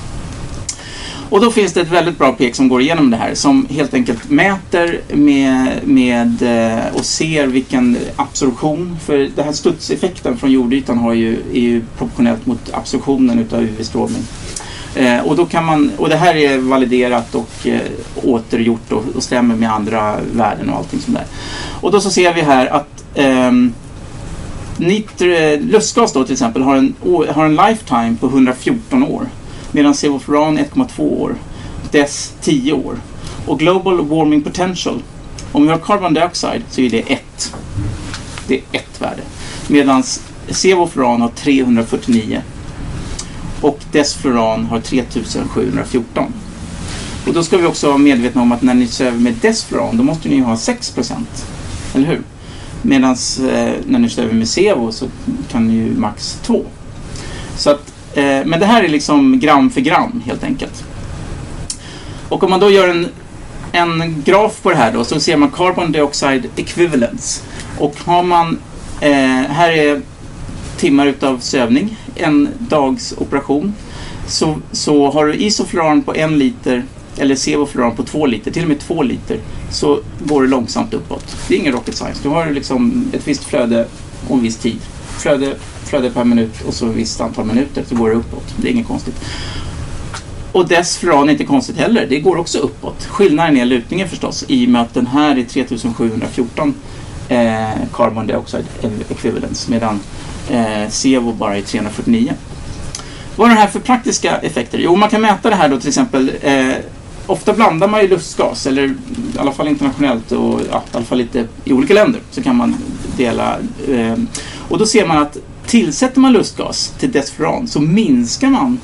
Och då finns det ett väldigt bra pek som går igenom det här som helt enkelt mäter med, med eh, och ser vilken absorption, för den här studseffekten från jordytan har ju, är ju proportionellt mot absorptionen utav UV-strålning. Eh, och, då kan man, och det här är validerat och eh, återgjort och, och stämmer med andra värden och allting sånt där. Och då så ser vi här att ehm, eh, nitr, lustgas då till exempel har en, har en lifetime på 114 år medan sevofluran 1,2 år, Dess 10 år. Och Global Warming Potential, om vi har carbon dioxide så är det 1. Det är ett värde. Medan sevofluran har 349 och desfluran har 3714. Och då ska vi också vara medvetna om att när ni söver med desfluran då måste ni ha 6 Eller hur? Medan eh, när ni söver med sevo så kan ni ju max 2. Så att, Eh, men det här är liksom gram för gram helt enkelt. Och om man då gör en, en graf på det här då så ser man carbon dioxide equivalence. Och har man, eh, här är timmar utav sövning, en dags operation. Så, så har du isofluran på en liter eller sevofluran på två liter, till och med två liter, så går det långsamt uppåt. Det är ingen rocket science. Du har liksom ett visst flöde och en viss tid. Flöde, flöde per minut och så ett visst antal minuter så går det uppåt. Det är inget konstigt. Och desfluran är inte konstigt heller. Det går också uppåt. Skillnaden är lutningen förstås i och med att den här är 3714 eh, carbon dioxide equivalence medan eh, Sevo bara är 349. Vad är det här för praktiska effekter? Jo, man kan mäta det här då till exempel. Eh, ofta blandar man ju lustgas, eller i alla fall internationellt och ja, i alla fall lite i olika länder så kan man dela. Eh, och då ser man att tillsätter man lustgas till desfluran så minskar man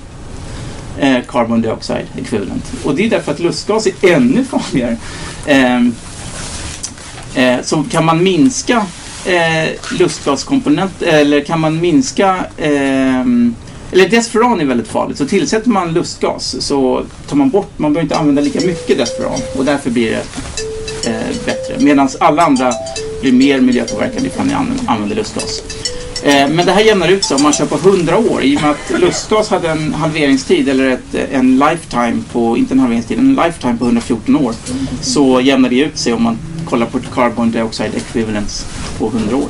eh, carbon dioxide equivalent. Och det är därför att lustgas är ännu farligare. Eh, eh, så kan man minska eh, lustgaskomponent eller kan man minska eh, eller desfluran är väldigt farligt, så tillsätter man lustgas så tar man bort, man behöver inte använda lika mycket desfluran och därför blir det eh, bättre. Medan alla andra blir mer miljöpåverkande ifall ni använder lustgas. Eh, men det här jämnar ut sig om man kör på 100 år. I och med att lustgas hade en halveringstid, eller ett, en lifetime på, inte en halveringstid, en lifetime på 114 år. Så jämnar det ut sig om man kollar på carbon dioxide equivalence på 100 år.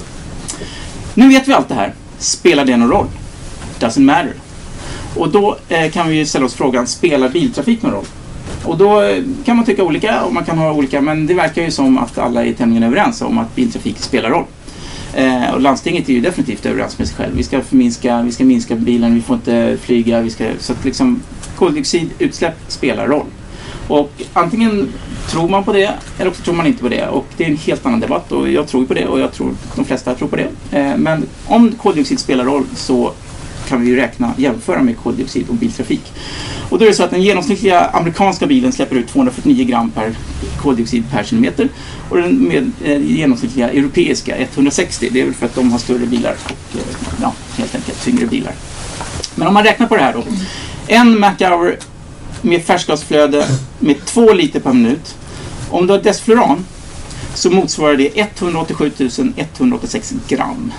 Nu vet vi allt det här. Spelar det någon roll? Doesn't matter. Och då eh, kan vi ställa oss frågan, spelar biltrafik någon roll? Och då eh, kan man tycka olika och man kan ha olika, men det verkar ju som att alla är tämligen överens om att biltrafik spelar roll. Eh, och landstinget är ju definitivt överens med sig själv. Vi ska, förminska, vi ska minska bilen, vi får inte flyga. Vi ska, så att liksom, koldioxidutsläpp spelar roll. Och antingen tror man på det eller också tror man inte på det. Och det är en helt annan debatt och jag tror på det och jag tror de flesta tror på det. Eh, men om koldioxid spelar roll så kan vi ju räkna, jämföra med koldioxid och biltrafik. Och då är det så att den genomsnittliga amerikanska bilen släpper ut 249 gram per koldioxid per kilometer och den med, eh, genomsnittliga europeiska 160. Det är väl för att de har större bilar och eh, ja, helt enkelt tyngre bilar. Men om man räknar på det här då. En Machour med färskgasflöde med 2 liter per minut. Om du har desfluran så motsvarar det 187 186 gram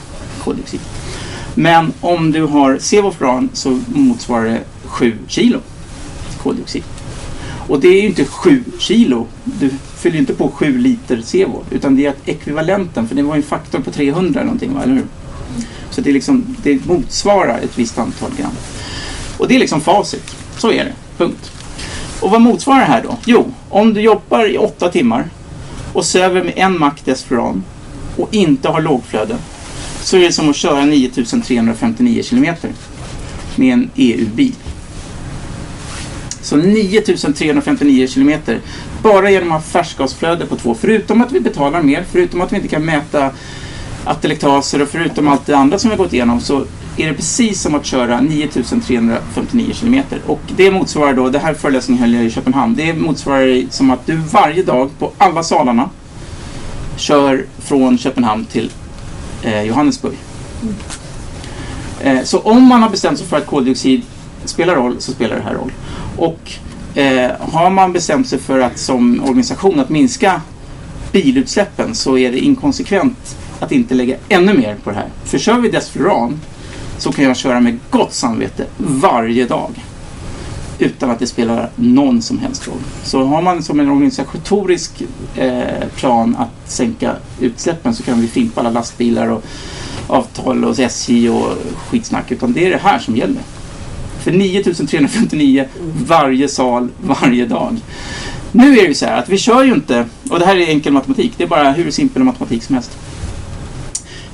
koldioxid. Men om du har sevofluran så motsvarar det 7 kilo koldioxid. Och det är ju inte 7 kilo. Du fyller inte på 7 liter sevo. Utan det är ekvivalenten. För det var ju en faktor på 300 eller någonting, va? eller hur? Så det, är liksom, det motsvarar ett visst antal gram. Och det är liksom facit. Så är det. Punkt. Och vad motsvarar det här då? Jo, om du jobbar i åtta timmar och söver med en mack desfluran och inte har lågflöde så är det som att köra 9359 kilometer med en EU-bil. Så 9359 kilometer bara genom att ha färskgasflöde på två. Förutom att vi betalar mer, förutom att vi inte kan mäta atelektaser och förutom allt det andra som vi har gått igenom så är det precis som att köra 9359 kilometer. Och det motsvarar då, det här föreläsningen höll jag i Köpenhamn, det motsvarar som att du varje dag på alla salarna kör från Köpenhamn till eh, Johannesburg. Eh, så om man har bestämt sig för att koldioxid spelar roll så spelar det här roll. Och eh, har man bestämt sig för att som organisation att minska bilutsläppen så är det inkonsekvent att inte lägga ännu mer på det här. För kör vi Desfluran så kan jag köra med gott samvete varje dag utan att det spelar någon som helst roll. Så har man som en organisatorisk eh, plan att sänka utsläppen så kan vi fimpa alla lastbilar och avtal och SJ och skitsnack. Utan det är det här som gäller. För 9359 varje sal, varje dag. Nu är det ju så här att vi kör ju inte, och det här är enkel matematik, det är bara hur simpel matematik som helst.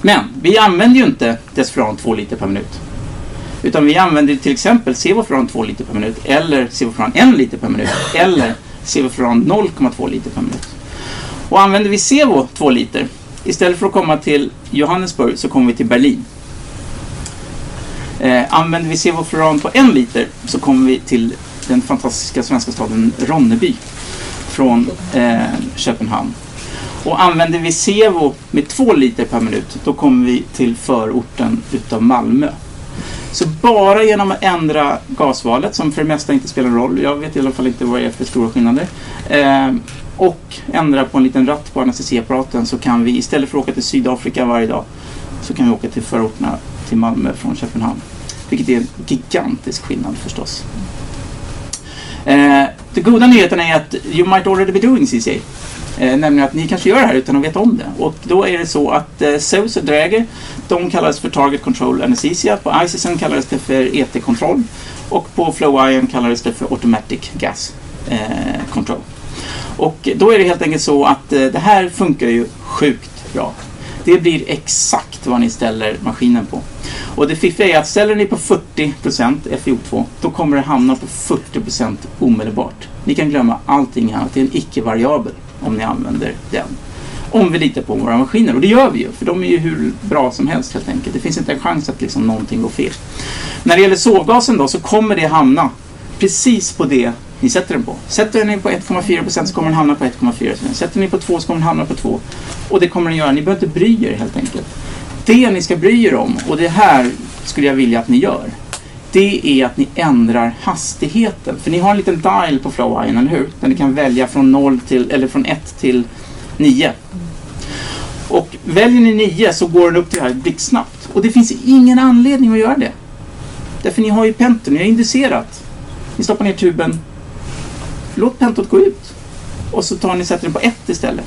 Men vi använder ju inte Desferan 2 liter per minut. Utan vi använder till exempel Sevofran 2 liter per minut eller Sevofran 1 liter per minut eller Sevofran 0,2 liter per minut. Och använder vi Sevo 2 liter istället för att komma till Johannesburg så kommer vi till Berlin. Eh, använder vi Sevofluran på en liter så kommer vi till den fantastiska svenska staden Ronneby från eh, Köpenhamn. Och använder vi Sevo med två liter per minut då kommer vi till förorten utav Malmö. Så bara genom att ändra gasvalet, som för det mesta inte spelar någon roll, jag vet i alla fall inte vad det är för stora skillnader, eh, och ändra på en liten ratt på anestesiapparaten så kan vi istället för att åka till Sydafrika varje dag så kan vi åka till förorterna till Malmö från Köpenhamn. Vilket är en gigantisk skillnad förstås. Eh, den goda nyheten är att you might already be doing CCA. Eh, nämligen att ni kanske gör det här utan att veta om det. Och då är det så att eh, Zeus och Dräger, de kallas för Target Control Anesthesia. På ICESen kallades det för ET-kontroll. Och på Flow Ion kallades det för Automatic Gas eh, Control. Och då är det helt enkelt så att eh, det här funkar ju sjukt bra. Det blir exakt vad ni ställer maskinen på. Och det fiffiga är att ställer ni på 40% FiO2 då kommer det hamna på 40% omedelbart. Ni kan glömma allting annat. Det är en icke-variabel om ni använder den. Om vi litar på våra maskiner. Och det gör vi ju, för de är ju hur bra som helst helt enkelt. Det finns inte en chans att liksom någonting går fel. När det gäller sovgasen då så kommer det hamna precis på det ni sätter den på. Sätter ni på 1,4% så kommer den hamna på 1,4%. Sätter ni på 2 så kommer den hamna på 2. Och det kommer den göra. Ni behöver inte bry er helt enkelt. Det ni ska bry er om, och det här skulle jag vilja att ni gör, det är att ni ändrar hastigheten. För ni har en liten dial på Flow-Ion, eller hur? Där ni kan välja från 0 till, eller från 1 till 9. Och väljer ni 9 så går den upp till det här blixtsnabbt. Och det finns ingen anledning att göra det. Därför ni har ju pentor, ni har inducerat. Ni stoppar ner tuben. Låt pentot gå ut. Och så tar ni sätter den på 1 istället.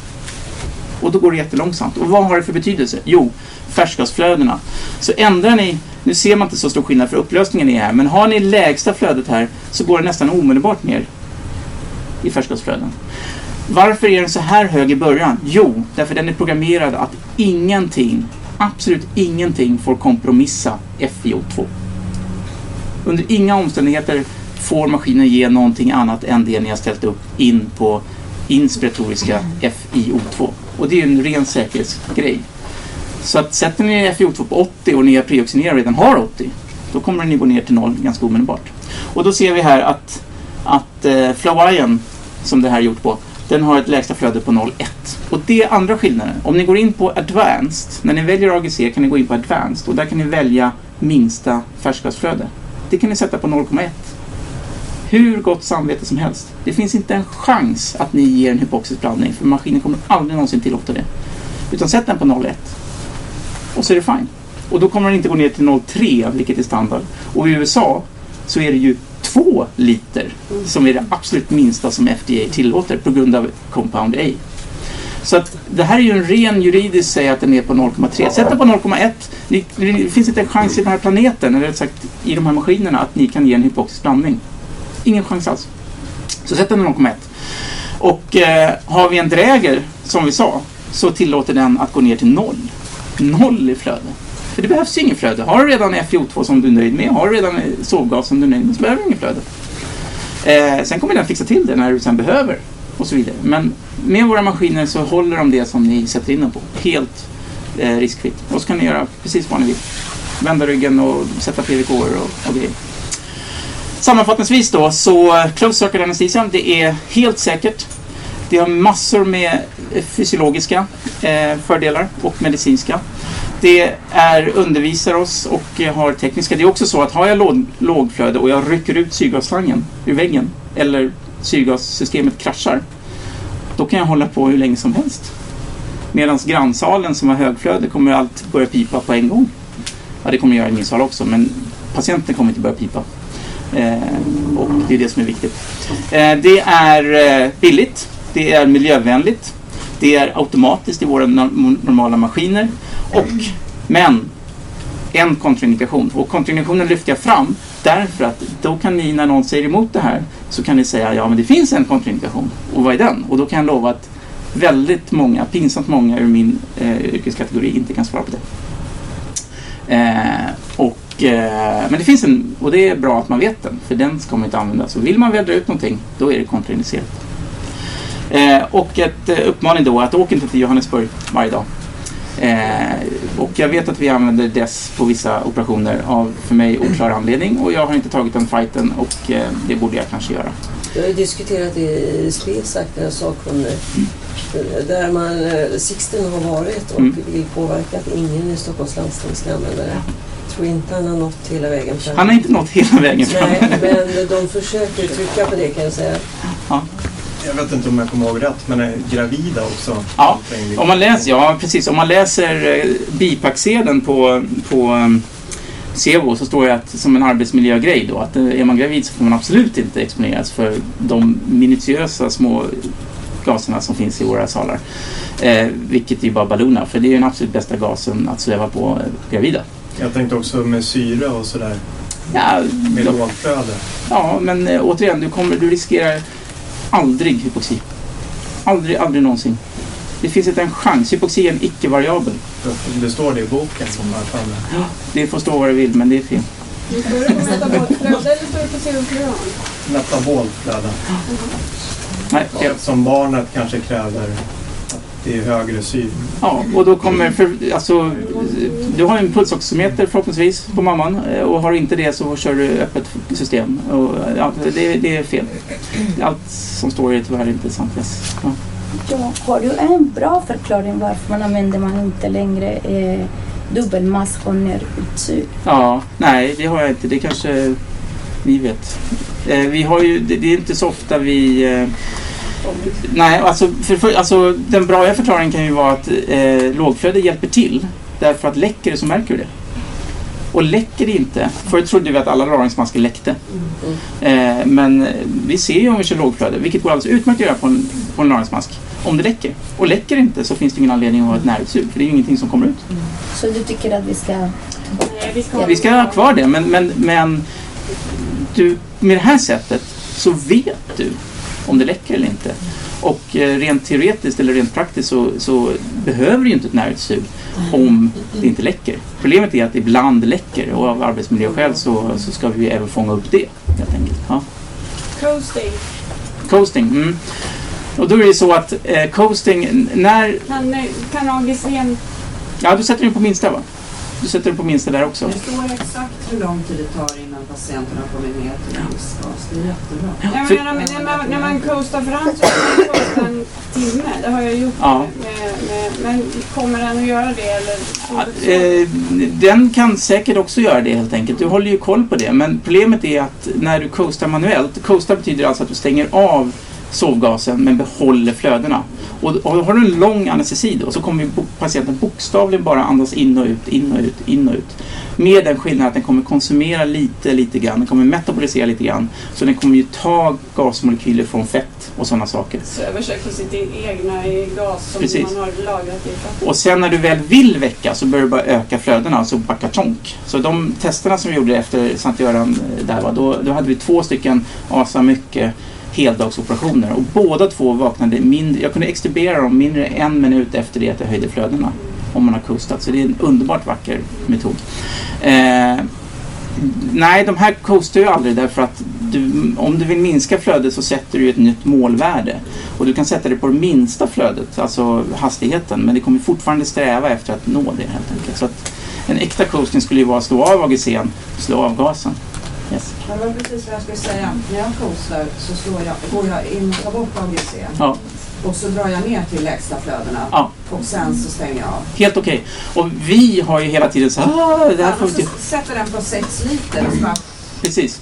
Och då går det jättelångsamt. Och vad har det för betydelse? Jo, färskgasflödena. Så ändrar ni, nu ser man inte så stor skillnad för upplösningen är här, men har ni lägsta flödet här så går det nästan omedelbart ner i färskgasflöden. Varför är den så här hög i början? Jo, därför den är programmerad att ingenting, absolut ingenting får kompromissa FiO2. Under inga omständigheter får maskinen ge någonting annat än det ni har ställt upp in på inspiratoriska FiO2. Och det är ju en ren säkerhetsgrej. Så att sätter ni FiO2 på 80 och ni har preoxinerat och redan har 80, då kommer den ju gå ner till noll ganska omedelbart. Och då ser vi här att, att eh, Flowion, som det här är gjort på, den har ett lägsta flöde på 0,1. Och det är andra skillnaden. Om ni går in på Advanced, när ni väljer AGC kan ni gå in på Advanced och där kan ni välja minsta färskgasflöde. Det kan ni sätta på 0,1. Hur gott samvete som helst. Det finns inte en chans att ni ger en hypoxisk blandning för maskinen kommer aldrig någonsin tillåta det. Utan sätt den på 0,1 och så är det fine. Och då kommer den inte gå ner till 0,3 vilket är standard. Och i USA så är det ju 2 liter som är det absolut minsta som FDA tillåter på grund av Compound A. Så att det här är ju en ren juridisk säga att den är på 0,3. Sätt den på 0,1. Det finns inte en chans i den här planeten, eller rätt sagt i de här maskinerna, att ni kan ge en hypoxisk blandning. Ingen chans alls. Så sätt den 0,1. Och eh, har vi en dräger, som vi sa, så tillåter den att gå ner till noll. Noll i flöde. För det behövs ju inget flöde. Har du redan FiO2 som du är nöjd med, har du redan sovgas som du är nöjd med, så behöver du inget flöde. Eh, sen kommer den fixa till det när du sen behöver och så vidare. Men med våra maskiner så håller de det som ni sätter in dem på. Helt eh, riskfritt. Och så kan ni göra precis vad ni vill. Vända ryggen och sätta PVK och, och grejer. Sammanfattningsvis då, så eh, closed circuit anesthesia, det är helt säkert. Det har massor med fysiologiska eh, fördelar och medicinska. Det är undervisar oss och eh, har tekniska. Det är också så att har jag låg, lågflöde och jag rycker ut syrgasslangen ur väggen eller syrgassystemet kraschar. Då kan jag hålla på hur länge som helst. Medan grannsalen som har högflöde kommer allt börja pipa på en gång. Ja, det kommer göra i min sal också, men patienten kommer inte börja pipa. Eh, och det är det som är viktigt. Eh, det är eh, billigt, det är miljövänligt, det är automatiskt i våra normala maskiner. Och, men, en kontraindikation. Och kontraindikationen lyfter jag fram därför att då kan ni, när någon säger emot det här, så kan ni säga ja men det finns en kontraindikation. Och vad är den? Och då kan jag lova att väldigt många, pinsamt många ur min eh, yrkeskategori inte kan svara på det. Eh, och, eh, men det finns en, och det är bra att man vet den, för den ska man inte använda. Så vill man vädra ut någonting, då är det kontraindicerat. Eh, och ett eh, uppmaning då att åk inte till Johannesburg varje dag. Eh, och jag vet att vi använder DES på vissa operationer av för mig oklar anledning och jag har inte tagit den fighten och eh, det borde jag kanske göra. Jag har diskuterat i där jag sakkunnig. Där man, eh, Sixten har varit och Mm. vill påverka att ingen i Stockholms landsting ska använda det. Tror inte han har nått hela vägen fram. Han har inte nått hela vägen fram. Nej, men de försöker trycka på det kan jag säga. Jag vet inte om jag kommer ihåg rätt, men är gravida också? Ja, Om man läser, ja precis, om man läser eh, bipacksedeln på, på SEVO så står det att, som en arbetsmiljögrej då att eh, är man gravid så får man absolut inte exponeras för de minutiösa små gaserna som finns i våra salar. Eh, vilket är ju bara balloner, för det är ju den absolut bästa gasen att sväva på eh, gravida. Jag tänkte också med syra och sådär, Ja, med då, lågflöde. ja men eh, återigen, du, kommer, du riskerar aldrig hypoxi. Aldrig, aldrig någonsin. Det finns inte en chans. Hypoxi är en icke-variabel. Det står det i boken som har för mig. Det får stå vad det vill, men det är fel. Står det på metabolflöde eller står det på? Metabolflöde. Nej, fel. Som barnet kanske kräver är högre syre. Ja, och då kommer, för, alltså, du har en pulsoximeter förhoppningsvis på mamman eh, och har du inte det så kör du öppet system. Och, ja, det, det är fel. Allt som står är tyvärr inte sant. Yes. Ja. Ja, har du en bra förklaring varför man använder man inte längre eh, dubbelmask och närutsug? ja, nej det har jag inte. Det kanske ni vet. Eh, vi har ju, det, det är inte så ofta vi eh, Nej, alltså, för, för, alltså den bra förklaringen kan ju vara att eh, lågflöde hjälper till. Därför att läcker det så märker du det. Och läcker det inte, förut trodde vi att alla röringsmasker läckte. Eh, men vi ser ju om vi kör lågflöde, vilket går alldeles utmärkt att göra på en, på en röringsmask, om det läcker. Och läcker det inte så finns det ingen anledning att ha ett närutsug, för det är ju ingenting som kommer ut. Så du tycker att vi ska... Nej, vi ska, Vi ska ha kvar det, men, men, men du, med det här sättet så vet du om det läcker eller inte. Och eh, rent teoretiskt eller rent praktiskt så, så behöver du ju inte ett närutsug om det inte läcker. Problemet är att ibland läcker och av arbetsmiljöskäl så, så ska vi även fånga upp det. Helt enkelt. Ja. Coasting. Coasting. Mm. Och då är det så att eh, coasting, när... Kan, kan AGC'n Ja, du sätter den på minsta va? Du sätter den på minsta där också. Det står exakt hur lång tid det tar innan patienten har kommit ner till en viss gas. Det är jättebra. Jag För- menar, när, man, när man coastar fram så kan man coasta en timme. Det har jag gjort. Ja. Med, med, men kommer den att göra det? Eller? Ja, eh, den kan säkert också göra det helt enkelt. Du håller ju koll på det. Men problemet är att när du coastar manuellt. Coastar betyder alltså att du stänger av sovgasen men behåller flödena. Och, och har du en lång anestesi då så kommer patienten bokstavligen bara andas in och ut, in och ut, in och ut. Med den skillnaden att den kommer konsumera lite, lite grann. Den kommer metabolisera lite grann. Så den kommer ju ta gasmolekyler från fett och sådana saker. Så översätter sitt egna i gas som Precis. man har lagrat i fett. Och sen när du väl vill väcka så börjar du bara öka flödena, alltså backa tonk. Så de testerna som vi gjorde efter Sankt Göran eh, där då, då hade vi två stycken ASA mycket heldagsoperationer och båda två vaknade mindre, jag kunde extubera dem mindre än en minut efter det att jag höjde flödena. Om man har coastat, så det är en underbart vacker metod. Eh, nej, de här coastar ju aldrig därför att du, om du vill minska flödet så sätter du ett nytt målvärde. Och du kan sätta det på det minsta flödet, alltså hastigheten, men det kommer fortfarande sträva efter att nå det helt enkelt. Så att en äkta coasting skulle ju vara att slå av AGC'n slå av gasen. Yes. Det var precis vad jag skulle säga. När jag coastar så slår jag, går jag in och tar bort AGC. Ja. Och så drar jag ner till lägsta flödena. Ja. Och sen så stänger jag av. Helt okej. Och vi har ju hela tiden så här, "Ah, det här Ja, sätter den på 6 liter och så bara Precis.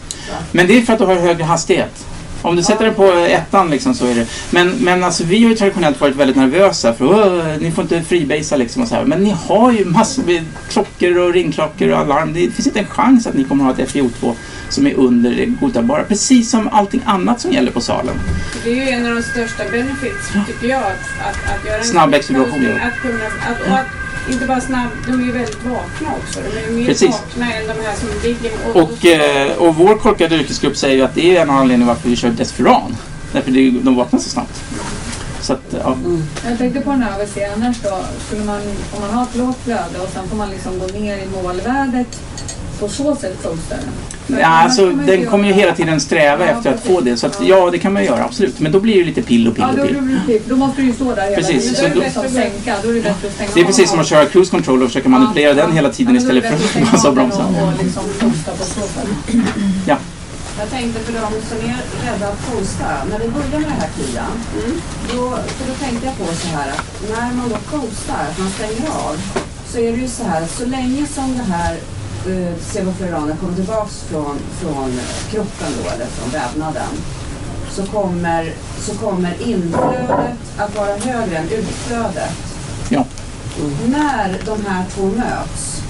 Men det är för att du har högre hastighet. Om du sätter den på ettan liksom så är det. Men, men alltså vi har ju traditionellt varit väldigt nervösa för "Åh, ni får inte freebasea liksom och så här. Men ni har ju massor med klockor och ringklockor och alarm. Det finns inte en chans att ni kommer att ha ett FIO2 som är under det godtagbara. Precis som allting annat som gäller på salen. Det är ju en av de största benefits tycker jag att, att, att göra en Snabb ja. Att kunna, att, och att inte bara snabb, de är ju väldigt vakna också. De är ju mer Precis. vakna än de här som ligger och, Och, eh, och vår korkade yrkesgrupp säger ju att det är en av anledningarna varför vi kör Desperan. Därför det, de vaknar så snabbt. Så att, ja. Jag tänkte på den här AVC annars då. Skulle man, om man har ett lågt flöde och sen får man liksom gå ner i målvärdet på så sätt? För Ja, alltså, inte den kommer ju hela tiden sträva Ja, efter att precis. få det. Så att, ja, det kan man ju göra, absolut. Men då blir det lite pill och pill Ja, och då, pill. blir det, då måste du ju stå där hela Precis, tiden. så Då är det då- bättre att sänka. Då är det bättre att stänga Det är precis som att köra cruise control och försöka manipulera den hela tiden Ja, då istället för att bromsa. Liksom så sätt. Jag tänkte för de som är rädda att coasta, när vi började med det här Kia, då, för då tänkte jag på så här att när man då coastar, att man stänger av, så är det ju så här att så länge som det här uh, sevofluranen kommer tillbaks från, från kroppen då, eller från vävnaden, så kommer, så kommer inflödet att vara högre än utflödet. Ja. När de här två möts,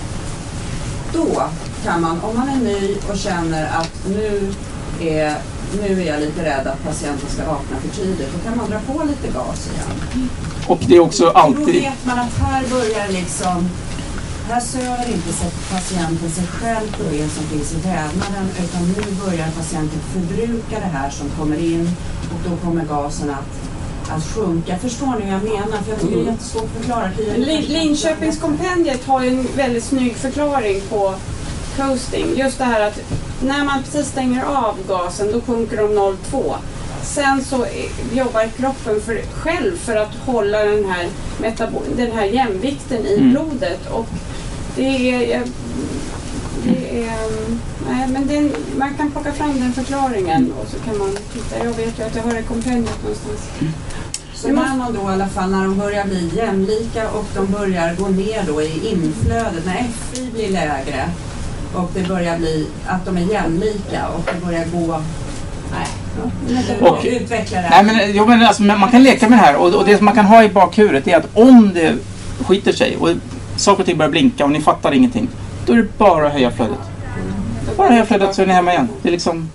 då kan man, om man är ny och känner att nu är, nu är jag lite rädd att patienten ska vakna för tidigt, då kan man dra på lite gas igen. Och det är också Då alltid... vet man att här börjar liksom, här söver inte patienten sig själv på det som finns i vävnaden, utan nu börjar patienten förbruka det här som kommer in och då kommer gasen att, att sjunka. Förstår ni vad jag menar? För jag tycker det är jättesvårt att förklara. Lin- Linköpingskompendiet har ju en väldigt snygg förklaring på coasting. Just det här att när man precis stänger av gasen då sjunker de 0,2. Sen så jobbar kroppen för, själv för att hålla den här, den här jämvikten i Mm. blodet. Och det är, det är nej, men den, man kan plocka fram den förklaringen och så kan man titta. Jag vet ju att jag har det kompendiet någonstans. Så man då i alla fall, när de börjar bli jämlika och de börjar gå ner då i inflödet, när FI blir lägre och det börjar bli att de är jämlika och det börjar gå... Nej, Och- utveckla det Nej, här. men, jo, men alltså, men man kan leka med det här och, och det som man kan ha i bakhuvudet är att om det skiter sig och saker och ting börjar blinka och ni fattar ingenting, då är det bara att höja flödet. Bara höja flödet så är ni hemma igen. Det är liksom